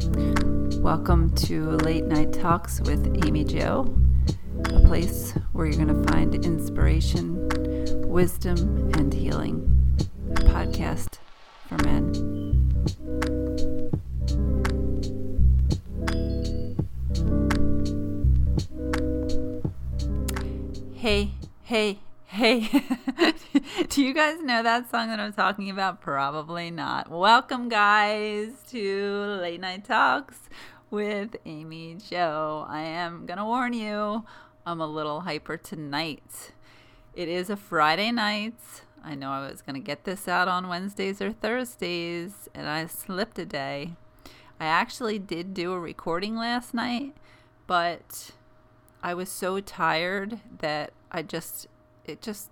Welcome to Late Night Talks with Amy Jo, a place where you're going to find inspiration, wisdom, and healing. A podcast for men. Hey, hey, hey. Guys know that song that I'm talking about? Probably not. Welcome, guys, to Late Night Talks with Amy Jo. I am going to warn you, I'm a little hyper tonight. It is a Friday night. I know I was going to get this out on Wednesdays or Thursdays, and I slipped a day. I actually did do a recording last night, but I was so tired that I just, it just,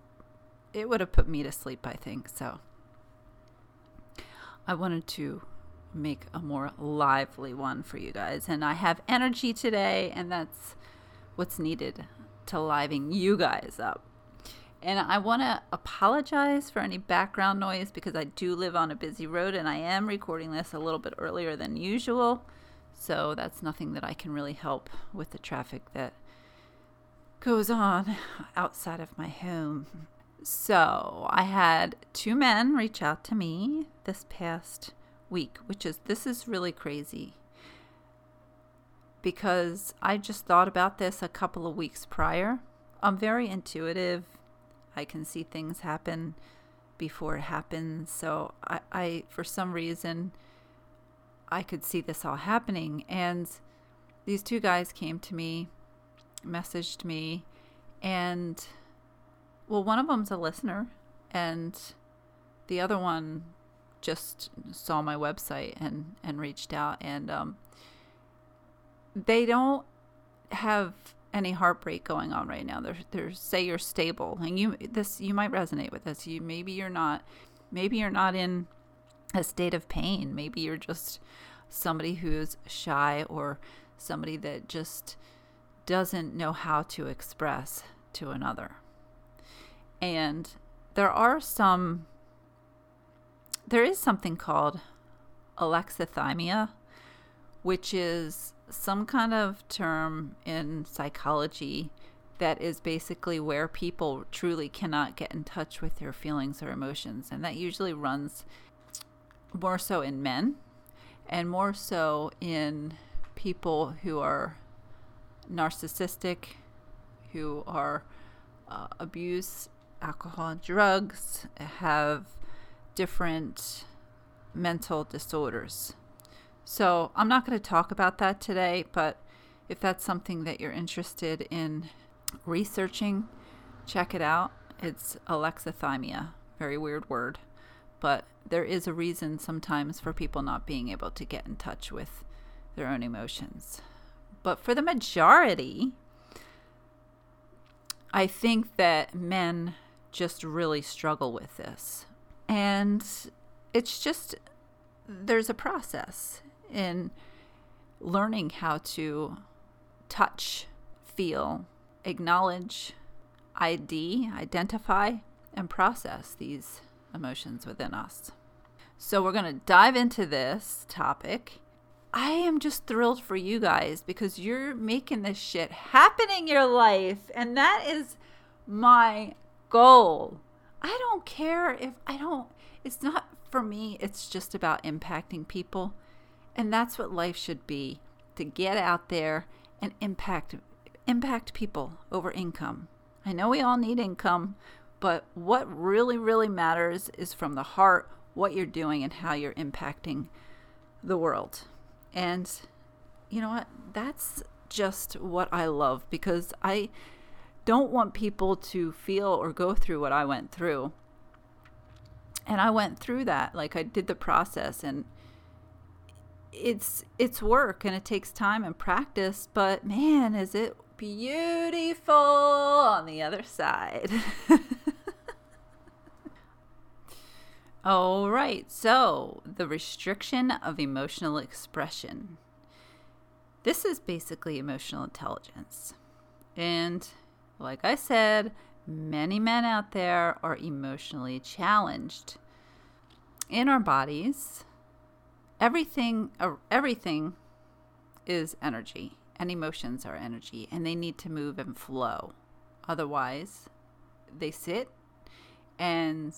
it would have put me to sleep, I think. So I wanted to make a more lively one for you guys. And I have energy today, and that's what's needed to liven you guys up. And I want to apologize for any background noise because I do live on a busy road and I am recording this a little bit earlier than usual. So that's nothing that I can really help with the traffic that goes on outside of my home. So I had two men reach out to me this past week, which is this is really crazy because I just thought about this a couple of weeks prior. I'm very intuitive. I can see things happen before it happens. So I, I for some reason I could see this all happening and these two guys came to me, messaged me, and well, one of them's a listener, and the other one just saw my website and and reached out and um, they don't have any heartbreak going on right now. They're they're say you're stable and you this you might resonate with this. You maybe you're not maybe you're not in a state of pain. Maybe you're just somebody who's shy or somebody that just doesn't know how to express to another. And there are some there is something called alexithymia, which is some kind of term in psychology that is basically where people truly cannot get in touch with their feelings or emotions. And that usually runs more so in men and more so in people who are narcissistic, who are uh, abuse alcohol and drugs, have different mental disorders. So I'm not going to talk about that today, but if that's something that you're interested in researching, check it out. It's alexithymia. Very weird word, but there is a reason sometimes for people not being able to get in touch with their own emotions. But for the majority, I think that men just really struggle with this. And it's just, there's a process in learning how to touch, feel, acknowledge, ID, identify, and process these emotions within us. So, we're going to dive into this topic. I am just thrilled for you guys because you're making this shit happen in your life. And that is my goal. I don't care if I don't, it's not for me, it's just about impacting people. And that's what life should be to get out there and impact impact people over income. I know we all need income, but what really really matters is from the heart what you're doing and how you're impacting the world. And you know what? That's just what I love because I don't want people to feel or go through what I went through. And I went through that. Like I did the process and it's it's work and it takes time and practice, but man, is it beautiful on the other side. All right, so the restriction of emotional expression. This is basically emotional intelligence. And like I said, many men out there are emotionally challenged. In our bodies, everything uh, everything is energy and emotions are energy and they need to move and flow otherwise they sit and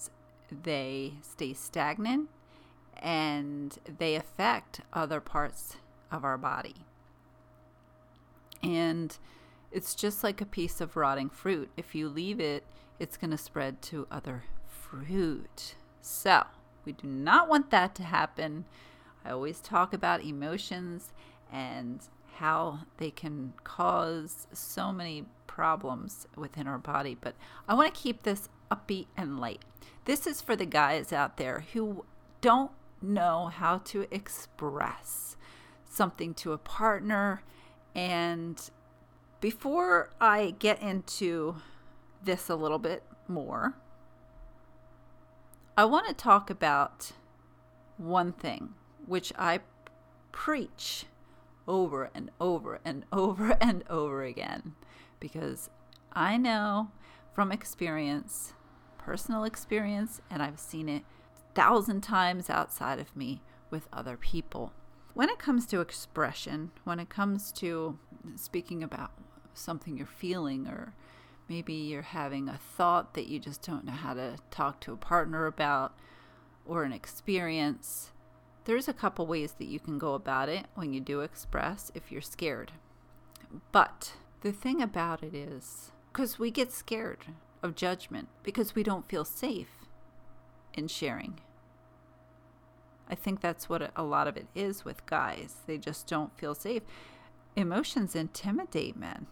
they stay stagnant and they affect other parts of our body and it's just like a piece of rotting fruit if you leave it it's going to spread to other fruit so we do not want that to happen I always talk about emotions and how they can cause so many problems within our body, but I want to keep this upbeat and light. This is for the guys out there who don't know how to express something to a partner. And before I get into this a little bit more, I want to talk about one thing which I preach over and over and over and over again because I know from experience, personal experience, and I've seen it a thousand times outside of me with other people. When it comes to expression, when it comes to speaking about something you're feeling, or maybe you're having a thought that you just don't know how to talk to a partner about, or an experience, there's a couple ways that you can go about it when you do express if you're scared. But the thing about it is, because we get scared of judgment because we don't feel safe in sharing. I think that's what a lot of it is with guys. They just don't feel safe. Emotions intimidate men.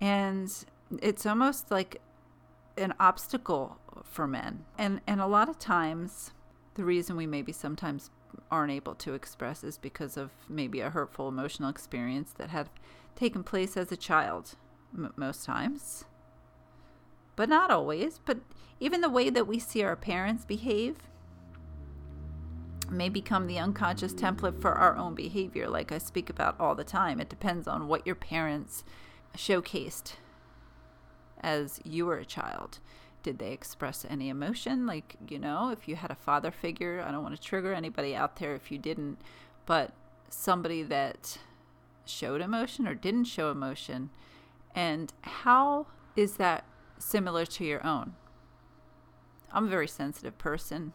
And it's almost like an obstacle for men. And and a lot of times the reason we maybe sometimes aren't able to express is because of maybe a hurtful emotional experience that had taken place as a child, m- most times. But not always. But even the way that we see our parents behave may become the unconscious template for our own behavior, like I speak about all the time. It depends on what your parents showcased as you were a child did they express any emotion? Like, you know, if you had a father figure, I don't want to trigger anybody out there if you didn't, but somebody that showed emotion or didn't show emotion, and how is that similar to your own? I'm a very sensitive person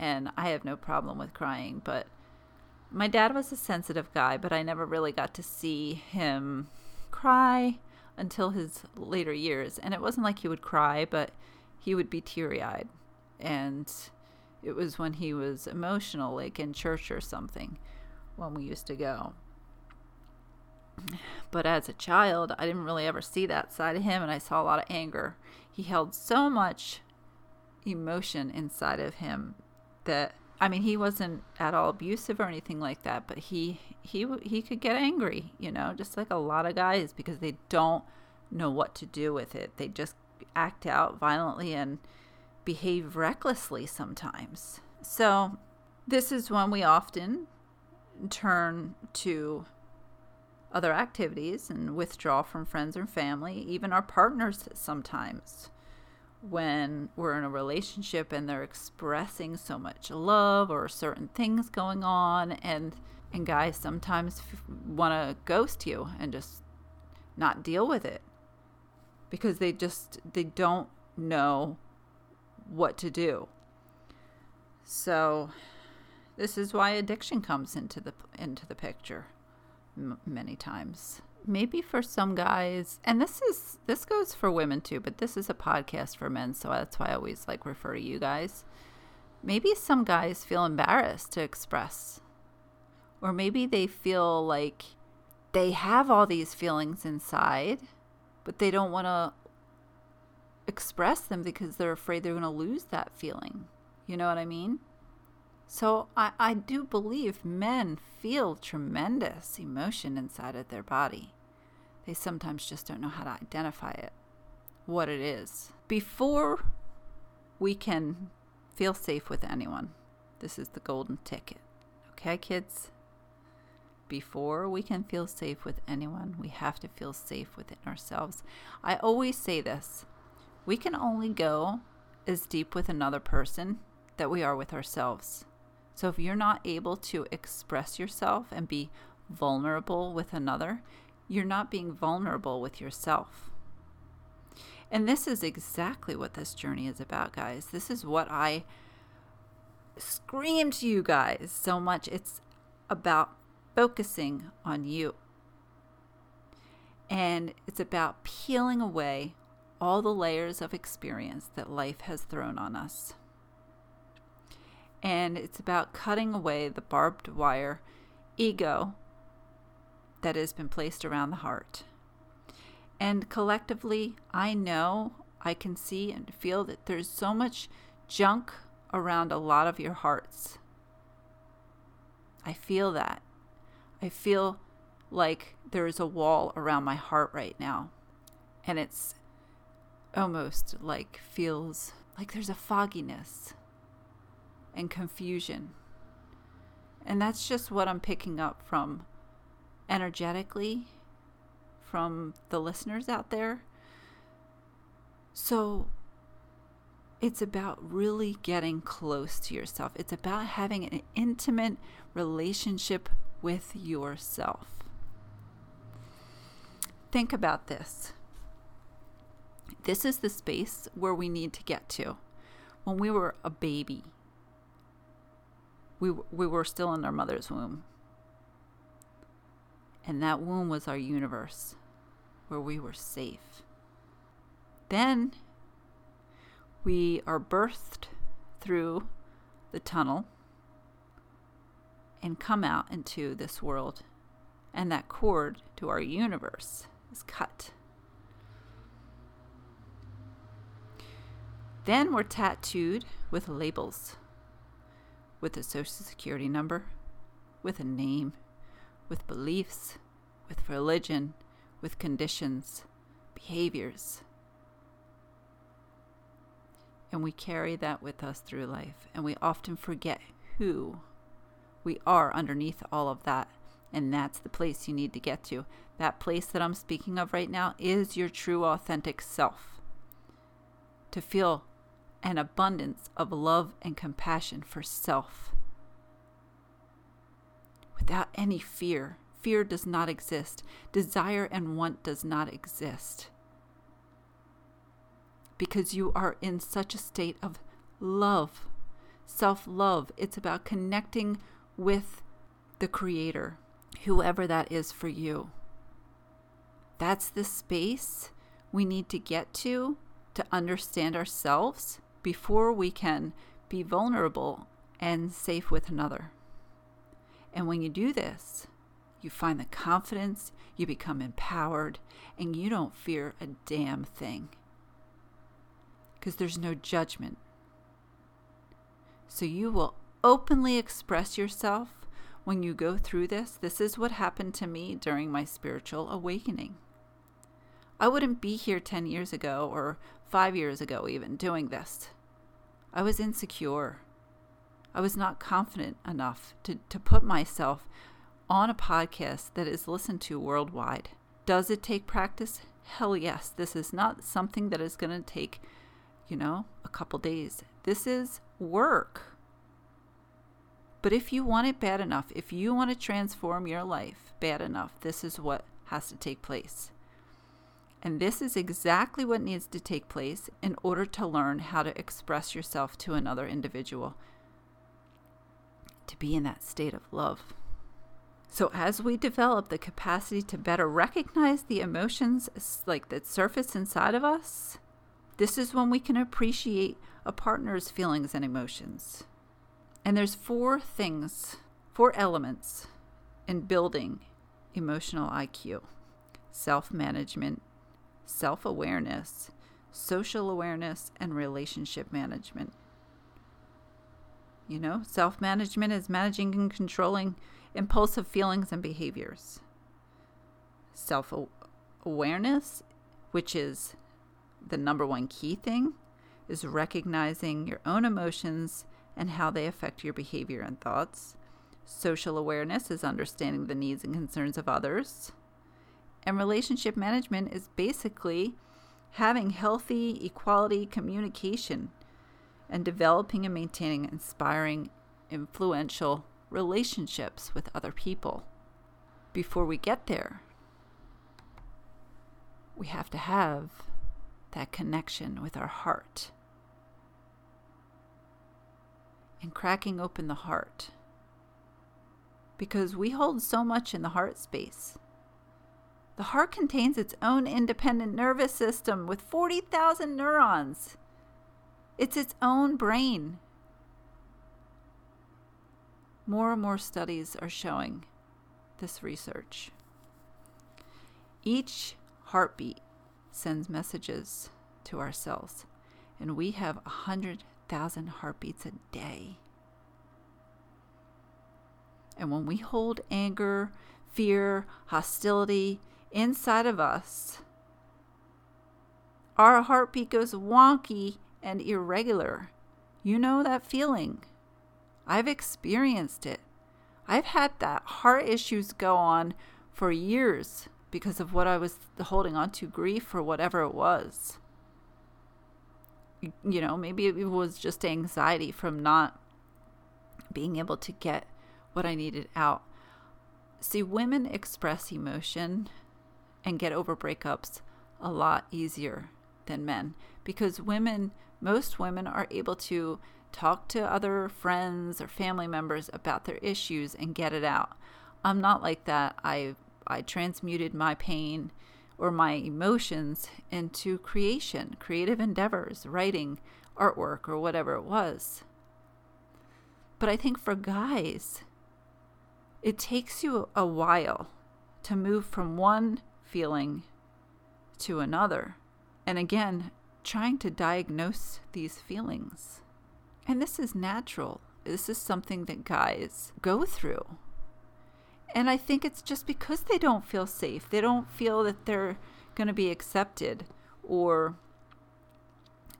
and I have no problem with crying, but my dad was a sensitive guy, but I never really got to see him cry until his later years. And it wasn't like he would cry, but he would be teary eyed. And it was when he was emotional, like in church or something, when we used to go. But as a child, I didn't really ever see that side of him, and I saw a lot of anger. He held so much emotion inside of him that I mean, he wasn't at all abusive or anything like that, but he he he could get angry, you know, just like a lot of guys because they don't know what to do with it. They just act out violently and behave recklessly sometimes. So, this is when we often turn to other activities and withdraw from friends and family, even our partners sometimes when we're in a relationship and they're expressing so much love or certain things going on and and guys sometimes f- want to ghost you and just not deal with it. Because they just they don't know what to do. So this is why addiction comes into the into the picture m- many times maybe for some guys and this is this goes for women too but this is a podcast for men so that's why i always like refer to you guys. Maybe some guys feel embarrassed to express. Or maybe they feel like they have all these feelings inside but they don't want to express them because they're afraid they're going to lose that feeling. You know what i mean so I, I do believe men feel tremendous emotion inside of their body. They sometimes just don't know how to identify it, what it is. Before we can feel safe with anyone, this is the golden ticket. Okay, kids? Before we can feel safe with anyone, we have to feel safe within ourselves. I always say this we can only go as deep with another person that we are with ourselves. So if you're not able to express yourself and be vulnerable with another, you're not being vulnerable with yourself. And this is exactly what this journey is about, guys. This is what I scream to you guys so much. It's about focusing on you. And it's about peeling away all the layers of experience that life has thrown on us. And it's about cutting away the barbed wire ego that has been placed around the heart. And collectively, I know, I can see and feel that there's so much junk around a lot of your hearts. I feel that. I feel like there is a wall around my heart right now. And it's almost like feels like there's a fogginess and confusion. And that's just what I'm picking up from energetically from the listeners out there. So it's about really getting close to yourself. It's about having an intimate relationship with yourself. Think about this. This is the space where we need to get to. When we were a baby, we, we were still in our mother's womb. And that womb was our universe where we were safe. Then we are birthed through the tunnel and come out into this world, and that cord to our universe is cut. Then we're tattooed with labels, with a social security number, with a name, with beliefs, with religion, with conditions, behaviors. And we carry that with us through life, and we often forget who we are underneath all of that. And that's the place you need to get to. That place that I'm speaking of right now is your true, authentic self. To feel an abundance of love and compassion for self without any fear. Fear does not exist. Desire and want does not exist. Because you are in such a state of love, self love. It's about connecting with the Creator, whoever that is for you. That's the space we need to get to to understand ourselves before we can be vulnerable and safe with another. And when you do this, you find the confidence, you become empowered, and you don't fear a damn thing. Because there's no judgment. So you will openly express yourself when you go through this. This is what happened to me during my spiritual awakening. I wouldn't be here 10 years ago or five years ago, even doing this. I was insecure. I was not confident enough to, to put myself on a podcast that is listened to worldwide. Does it take practice? Hell yes. This is not something that is going to take, you know, a couple days. This is work. But if you want it bad enough, if you want to transform your life bad enough, this is what has to take place. And this is exactly what needs to take place in order to learn how to express yourself to another individual, to be in that state of love. So, as we develop the capacity to better recognize the emotions like that surface inside of us, this is when we can appreciate a partner's feelings and emotions. And there's four things, four elements in building emotional IQ self management, self awareness, social awareness, and relationship management. You know, self management is managing and controlling impulsive feelings and behaviors. Self awareness, which is the number one key thing, is recognizing your own emotions and how they affect your behavior and thoughts. Social awareness is understanding the needs and concerns of others. And relationship management is basically having healthy equality communication and developing and maintaining inspiring influential relationships with other people. Before we get there, we have to have that connection with our heart. And cracking open the heart. Because we hold so much in the heart space. The heart contains its own independent nervous system with 40,000 neurons. It's its own brain. More and more studies are showing this research. Each heartbeat sends messages to our cells, and we have 100,000 heartbeats a day. And when we hold anger, fear, hostility inside of us, our heartbeat goes wonky and irregular. You know that feeling. I've experienced it. I've had that heart issues go on for years because of what I was holding on to grief or whatever it was. You know, maybe it was just anxiety from not being able to get what I needed out. See, women express emotion and get over breakups a lot easier than men because women, most women, are able to talk to other friends or family members about their issues and get it out. I'm not like that. I I transmuted my pain or my emotions into creation, creative endeavors, writing, artwork, or whatever it was. But I think for guys, it takes you a while to move from one feeling to another. And again, trying to diagnose these feelings. And this is natural. This is something that guys go through. And I think it's just because they don't feel safe. They don't feel that they're going to be accepted or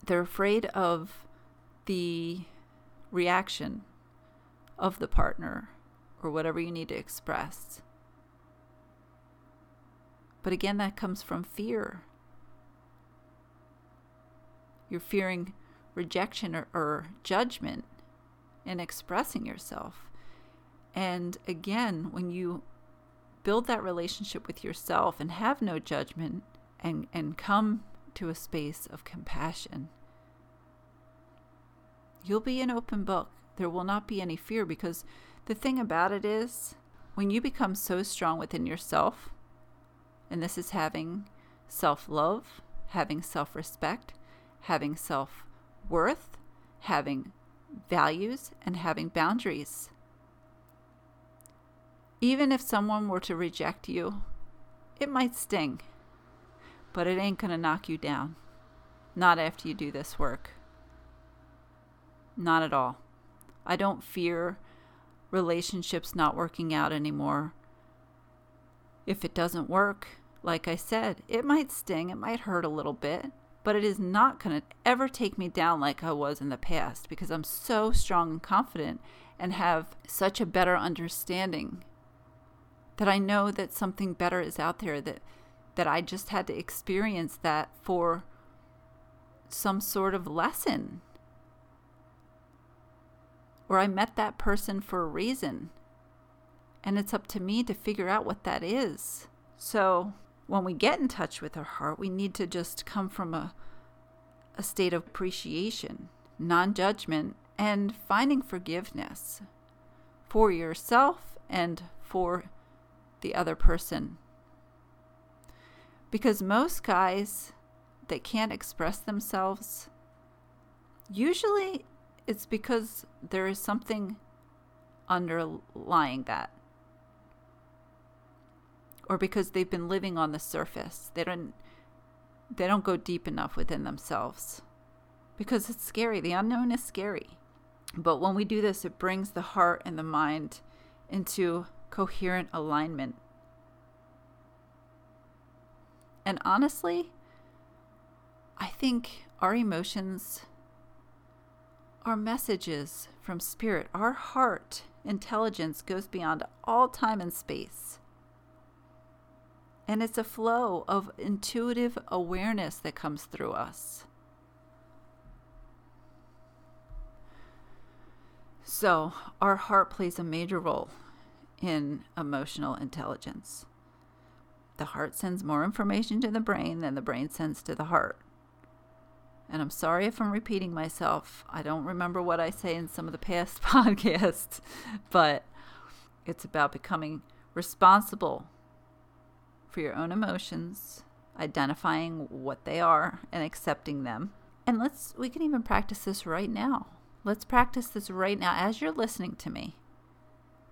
they're afraid of the reaction of the partner or whatever you need to express. But again, that comes from fear. You're fearing rejection or, or judgment in expressing yourself. And again, when you build that relationship with yourself and have no judgment and, and come to a space of compassion, you'll be an open book. There will not be any fear because the thing about it is, when you become so strong within yourself, and this is having self love, having self respect, having self worth, having values, and having boundaries even if someone were to reject you, it might sting, but it ain't going to knock you down. Not after you do this work. Not at all. I don't fear relationships not working out anymore. If it doesn't work, like I said, it might sting, it might hurt a little bit, but it is not going to ever take me down like I was in the past because I'm so strong and confident and have such a better understanding that I know that something better is out there that that I just had to experience that for some sort of lesson. Or I met that person for a reason. And it's up to me to figure out what that is. So, when we get in touch with our heart, we need to just come from a a state of appreciation, non-judgment, and finding forgiveness for yourself and for the other person. Because most guys that can't express themselves, usually it's because there is something underlying that. Or because they've been living on the surface. They don't they don't go deep enough within themselves. Because it's scary. The unknown is scary. But when we do this, it brings the heart and the mind into coherent alignment. And honestly, I think our emotions are messages from spirit. Our heart intelligence goes beyond all time and space. And it's a flow of intuitive awareness that comes through us. So, our heart plays a major role in emotional intelligence. The heart sends more information to the brain than the brain sends to the heart. And I'm sorry if I'm repeating myself. I don't remember what I say in some of the past podcasts, but it's about becoming responsible for your own emotions, identifying what they are and accepting them. And let's we can even practice this right now. Let's practice this right now as you're listening to me.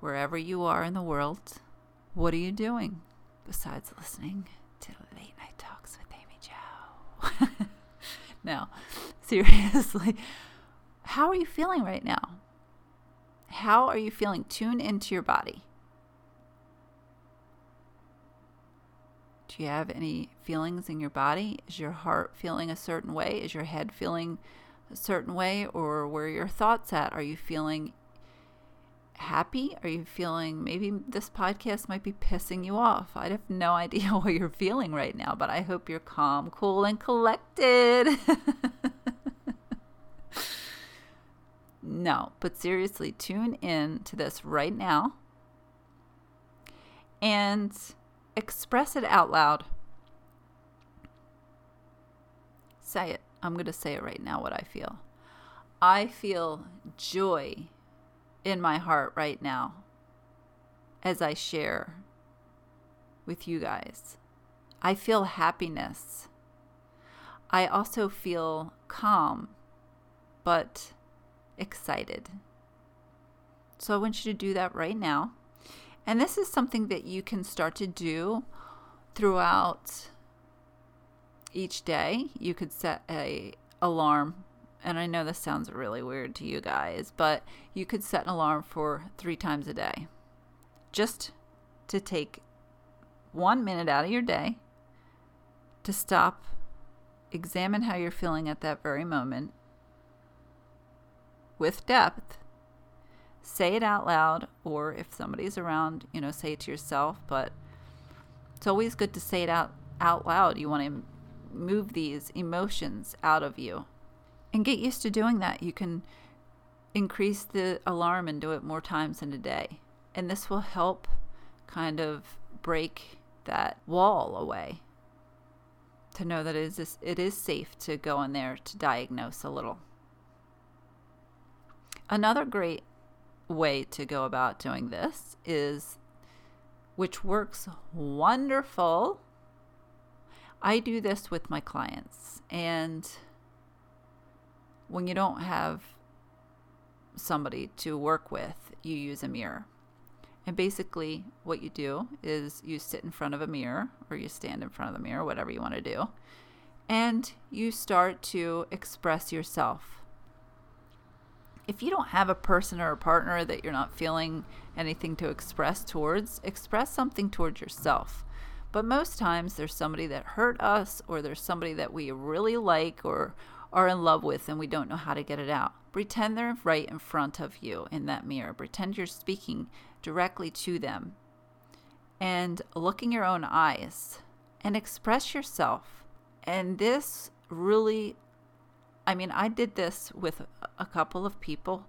Wherever you are in the world, what are you doing besides listening to Late Night Talks with Amy Jo? now, seriously, how are you feeling right now? How are you feeling? Tune into your body. You have any feelings in your body? Is your heart feeling a certain way? Is your head feeling a certain way? Or where your thoughts at? Are you feeling happy? Are you feeling maybe this podcast might be pissing you off? I have no idea what you're feeling right now, but I hope you're calm, cool, and collected. no, but seriously, tune in to this right now and express it out loud. Say it. I'm going to say it right now what I feel. I feel joy in my heart right now as I share with you guys. I feel happiness. I also feel calm, but excited. So I want you to do that right now. And this is something that you can start to do throughout each day. You could set a alarm and I know this sounds really weird to you guys, but you could set an alarm for three times a day just to take one minute out of your day to stop, examine how you're feeling at that very moment with depth. Say it out loud, or if somebody's around, you know, say it to yourself. But it's always good to say it out, out loud. You want to move these emotions out of you and get used to doing that. You can increase the alarm and do it more times in a day. And this will help kind of break that wall away to know that it is, it is safe to go in there to diagnose a little. Another great way to go about doing this is, which works wonderful. I do this with my clients, and when you don't have somebody to work with, you use a mirror. And basically, what you do is you sit in front of a mirror or you stand in front of the mirror, whatever you want to do, and you start to express yourself. If you don't have a person or a partner that you're not feeling anything to express towards, express something towards yourself. But most times there's somebody that hurt us or there's somebody that we really like or are in love with and we don't know how to get it out. Pretend they're right in front of you in that mirror. Pretend you're speaking directly to them and look in your own eyes and express yourself. And this really, I mean, I did this with a couple of people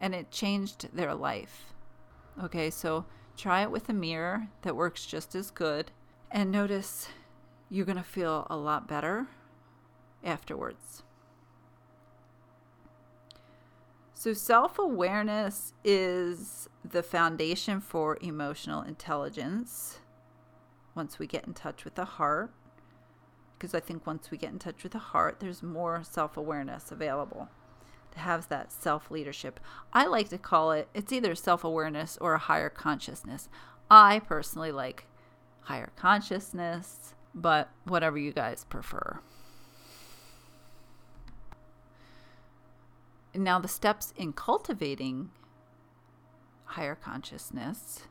and it changed their life. Okay, so try it with a mirror that works just as good and notice you're going to feel a lot better afterwards. So, self awareness is the foundation for emotional intelligence once we get in touch with the heart. Because I think once we get in touch with the heart, there's more self awareness available to have that self leadership. I like to call it, it's either self awareness or a higher consciousness. I personally like higher consciousness, but whatever you guys prefer. Now, the steps in cultivating higher consciousness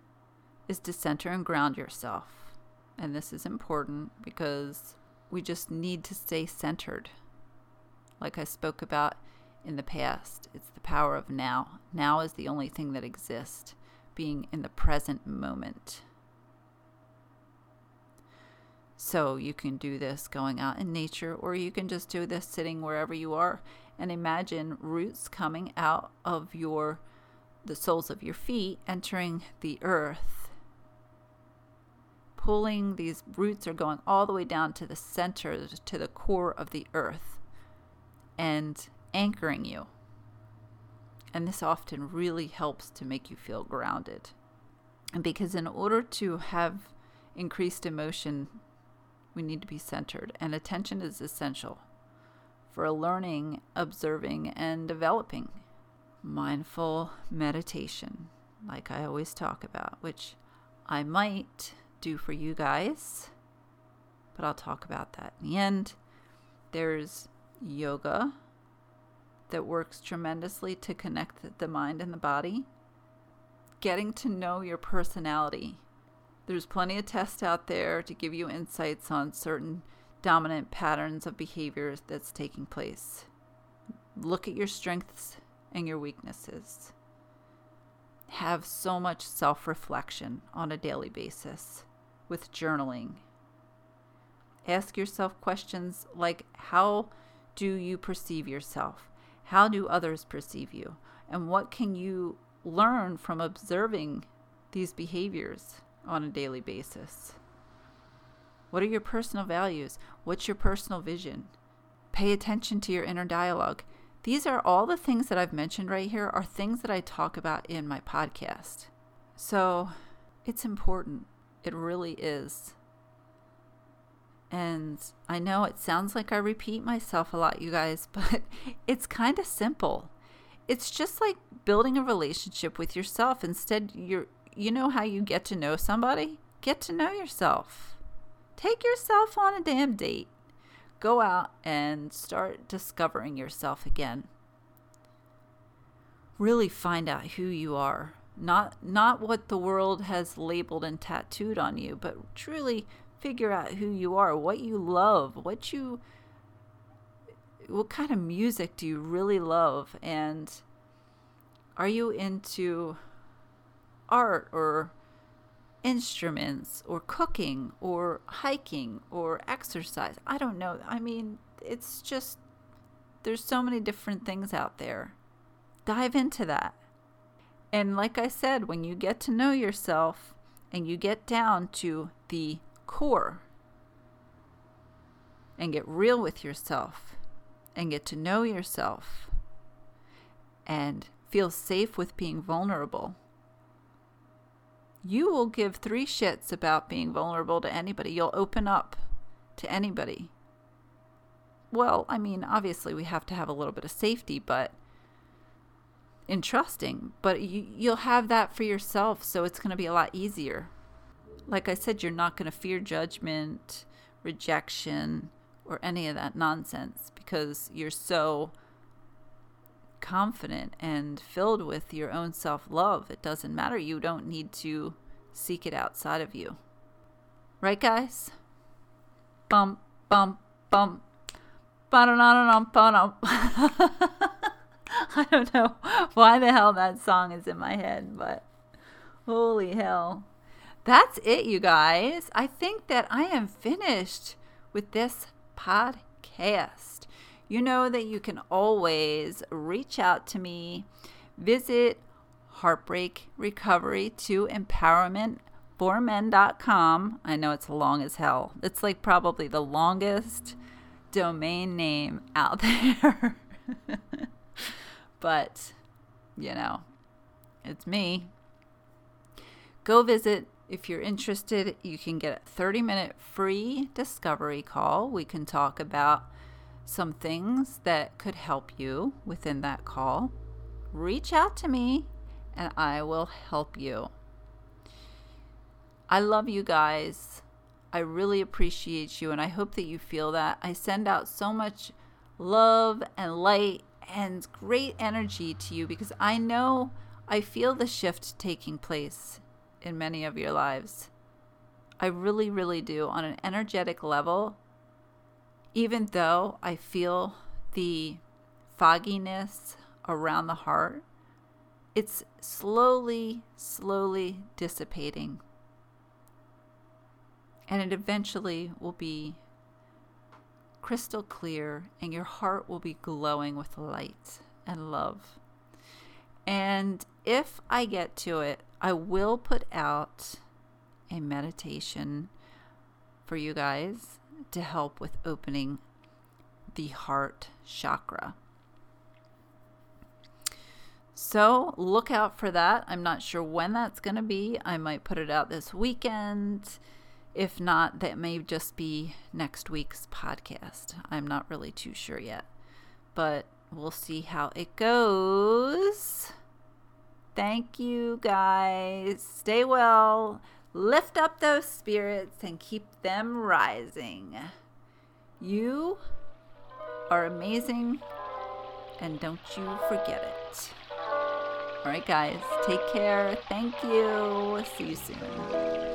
is to center and ground yourself. And this is important because we just need to stay centered. Like I spoke about in the past, it's the power of now. Now is the only thing that exists, being in the present moment. So you can do this going out in nature, or you can just do this sitting wherever you are and imagine roots coming out of your the soles of your feet entering the earth, pulling these roots are going all the way down to the center, to the core of the earth, and anchoring you. And this often really helps to make you feel grounded. Because in order to have increased emotion, we need to be centered, and attention is essential for learning, observing, and developing mindful meditation, like I always talk about, which I might do for you guys, but I'll talk about that in the end. There's yoga that works tremendously to connect the mind and the body. Getting to know your personality. There's plenty of tests out there to give you insights on certain dominant patterns of behaviors that's taking place. Look at your strengths and your weaknesses. Have so much self reflection on a daily basis with journaling. Ask yourself questions like How do you perceive yourself? How do others perceive you? And what can you learn from observing these behaviors on a daily basis? What are your personal values? What's your personal vision? Pay attention to your inner dialogue. These are all the things that I've mentioned right here are things that I talk about in my podcast. So it's important. It really is. And I know it sounds like I repeat myself a lot, you guys, but it's kind of simple. It's just like building a relationship with yourself. Instead, you're you know how you get to know somebody? Get to know yourself. Take yourself on a damn date. Go out and start discovering yourself again. Really find out who you are. Not not what the world has labeled and tattooed on you, but truly figure out who you are, what you love, what you what kind of music do you really love and are you into art or instruments or cooking or hiking or exercise. I don't know. I mean, it's just there's so many different things out there. Dive into that. And like I said, when you get to know yourself and you get down to the core and get real with yourself and get to know yourself and feel safe with being vulnerable you will give three shits about being vulnerable to anybody. You'll open up to anybody. Well, I mean, obviously we have to have a little bit of safety, but in trusting, but you, you'll have that for yourself, so it's going to be a lot easier. Like I said, you're not going to fear judgment, rejection, or any of that nonsense because you're so confident and filled with your own self love. It doesn't matter. You don't need to seek it outside of you. Right, guys? Bum, bum, bum. I don't know why the hell that song is in my head, but holy hell. That's it, you guys. I think that I am finished with this podcast you know that you can always reach out to me. Visit Heartbreak Recovery to Empowerment for men.com. I know it's long as hell. It's like probably the longest domain name out there. But, you know, it's me. Go visit if you're interested. You can get a 30 minute free discovery call. We can talk about some things that could help you within that call, reach out to me and I will help you. I love you guys. I really appreciate you and I hope that you feel that. I send out so much love and light and great energy to you because I know I feel the shift taking place in many of your lives. I really, really do on an energetic level even though I feel the fogginess around the heart, it's slowly, slowly dissipating. And it eventually will be crystal clear, and your heart will be glowing with light and love. And if I get to it, I will put out a meditation for you guys to help with opening the heart chakra. So look out for that. I'm not sure when that's going to be. I might put it out this weekend. If not, that may just be next week's podcast. I'm not really too sure yet. But we'll see how it goes. Thank you guys. Stay well. Lift up those spirits and keep them rising. You are amazing, and don't you forget it. All right, guys, take care. Thank you. See you soon.